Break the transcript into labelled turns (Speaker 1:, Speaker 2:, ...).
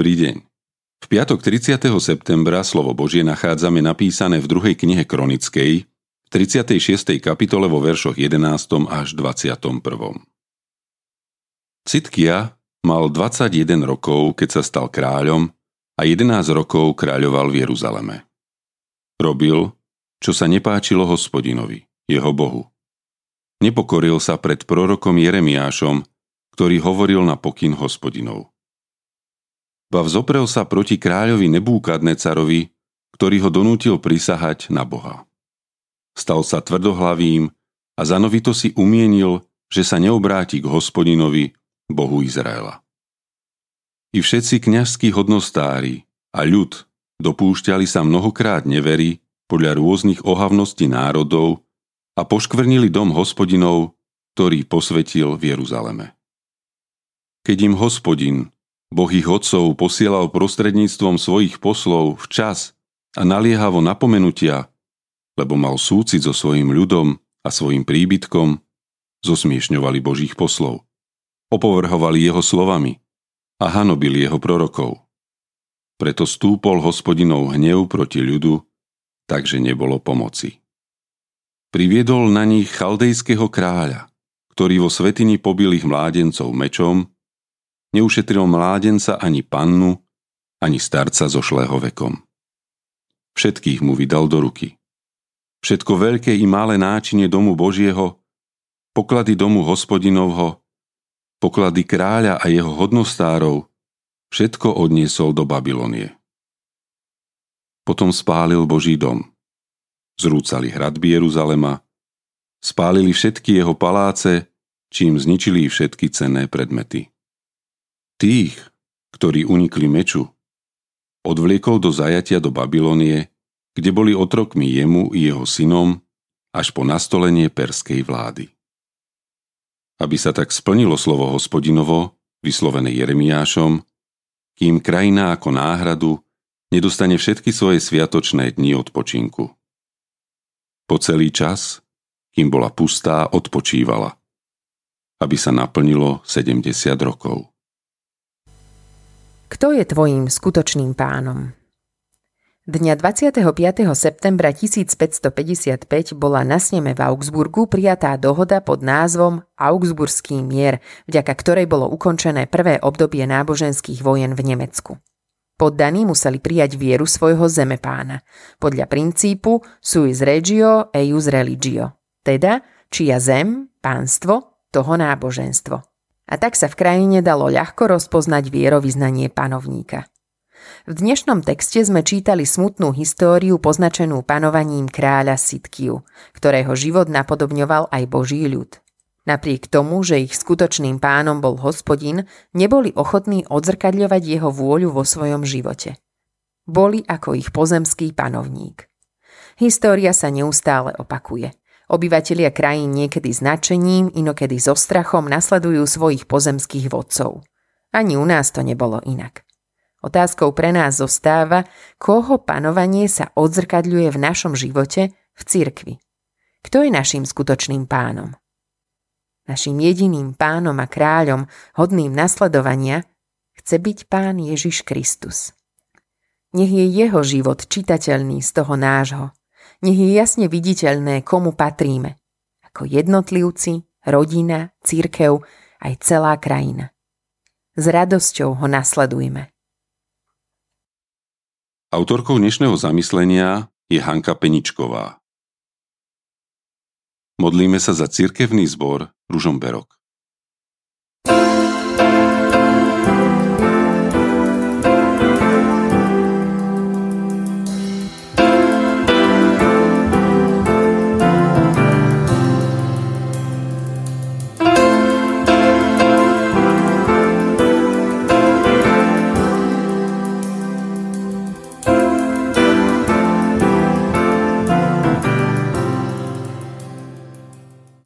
Speaker 1: Dobrý deň. V piatok 30. septembra slovo Božie nachádzame napísané v druhej knihe Kronickej, v 36. kapitole vo veršoch 11. až 21. Citkia mal 21 rokov, keď sa stal kráľom a 11 rokov kráľoval v Jeruzaleme. Robil, čo sa nepáčilo hospodinovi, jeho bohu. Nepokoril sa pred prorokom Jeremiášom, ktorý hovoril na pokyn hospodinov. Ba vzoprel sa proti kráľovi Nebúkadnecarovi, ktorý ho donútil prisahať na Boha. Stal sa tvrdohlavým a zanovito si umienil, že sa neobráti k hospodinovi, Bohu Izraela. I všetci kňažskí hodnostári a ľud dopúšťali sa mnohokrát nevery podľa rôznych ohavností národov a poškvrnili dom hospodinov, ktorý posvetil v Jeruzaleme. Keď im hospodin, Boh ich otcov posielal prostredníctvom svojich poslov včas a naliehavo napomenutia, lebo mal súcit so svojim ľudom a svojim príbytkom, zosmiešňovali Božích poslov. Opovrhovali jeho slovami a hanobili jeho prorokov. Preto stúpol hospodinov hnev proti ľudu, takže nebolo pomoci. Priviedol na nich chaldejského kráľa, ktorý vo svetini pobil ich mládencov mečom neušetril mládenca ani pannu, ani starca so šlého vekom. Všetkých mu vydal do ruky. Všetko veľké i malé náčinie domu Božieho, poklady domu hospodinovho, poklady kráľa a jeho hodnostárov, všetko odniesol do Babylonie. Potom spálil Boží dom. Zrúcali hradby Jeruzalema, spálili všetky jeho paláce, čím zničili všetky cenné predmety. Tých, ktorí unikli meču, odvliekol do zajatia do Babylonie, kde boli otrokmi jemu i jeho synom až po nastolenie perskej vlády. Aby sa tak splnilo slovo hospodinovo, vyslovené Jeremiášom, kým krajina ako náhradu nedostane všetky svoje sviatočné dni odpočinku. Po celý čas, kým bola pustá, odpočívala, aby sa naplnilo 70 rokov.
Speaker 2: Kto je tvojím skutočným pánom? Dňa 25. septembra 1555 bola na sneme v Augsburgu prijatá dohoda pod názvom Augsburský mier, vďaka ktorej bolo ukončené prvé obdobie náboženských vojen v Nemecku. Poddaní museli prijať vieru svojho zemepána, podľa princípu suis regio eius religio, teda čia zem, pánstvo, toho náboženstvo a tak sa v krajine dalo ľahko rozpoznať vierovýznanie panovníka. V dnešnom texte sme čítali smutnú históriu poznačenú panovaním kráľa Sitkiu, ktorého život napodobňoval aj Boží ľud. Napriek tomu, že ich skutočným pánom bol hospodin, neboli ochotní odzrkadľovať jeho vôľu vo svojom živote. Boli ako ich pozemský panovník. História sa neustále opakuje. Obyvatelia krajín niekedy s nadšením, inokedy so strachom nasledujú svojich pozemských vodcov. Ani u nás to nebolo inak. Otázkou pre nás zostáva, koho panovanie sa odzrkadľuje v našom živote v cirkvi. Kto je našim skutočným pánom? Našim jediným pánom a kráľom, hodným nasledovania, chce byť pán Ježiš Kristus. Nech je jeho život čitateľný z toho nášho, nech je jasne viditeľné, komu patríme. Ako jednotlivci, rodina, církev, aj celá krajina. S radosťou ho nasledujme.
Speaker 1: Autorkou dnešného zamyslenia je Hanka Peničková. Modlíme sa za cirkevný zbor Ružomberok.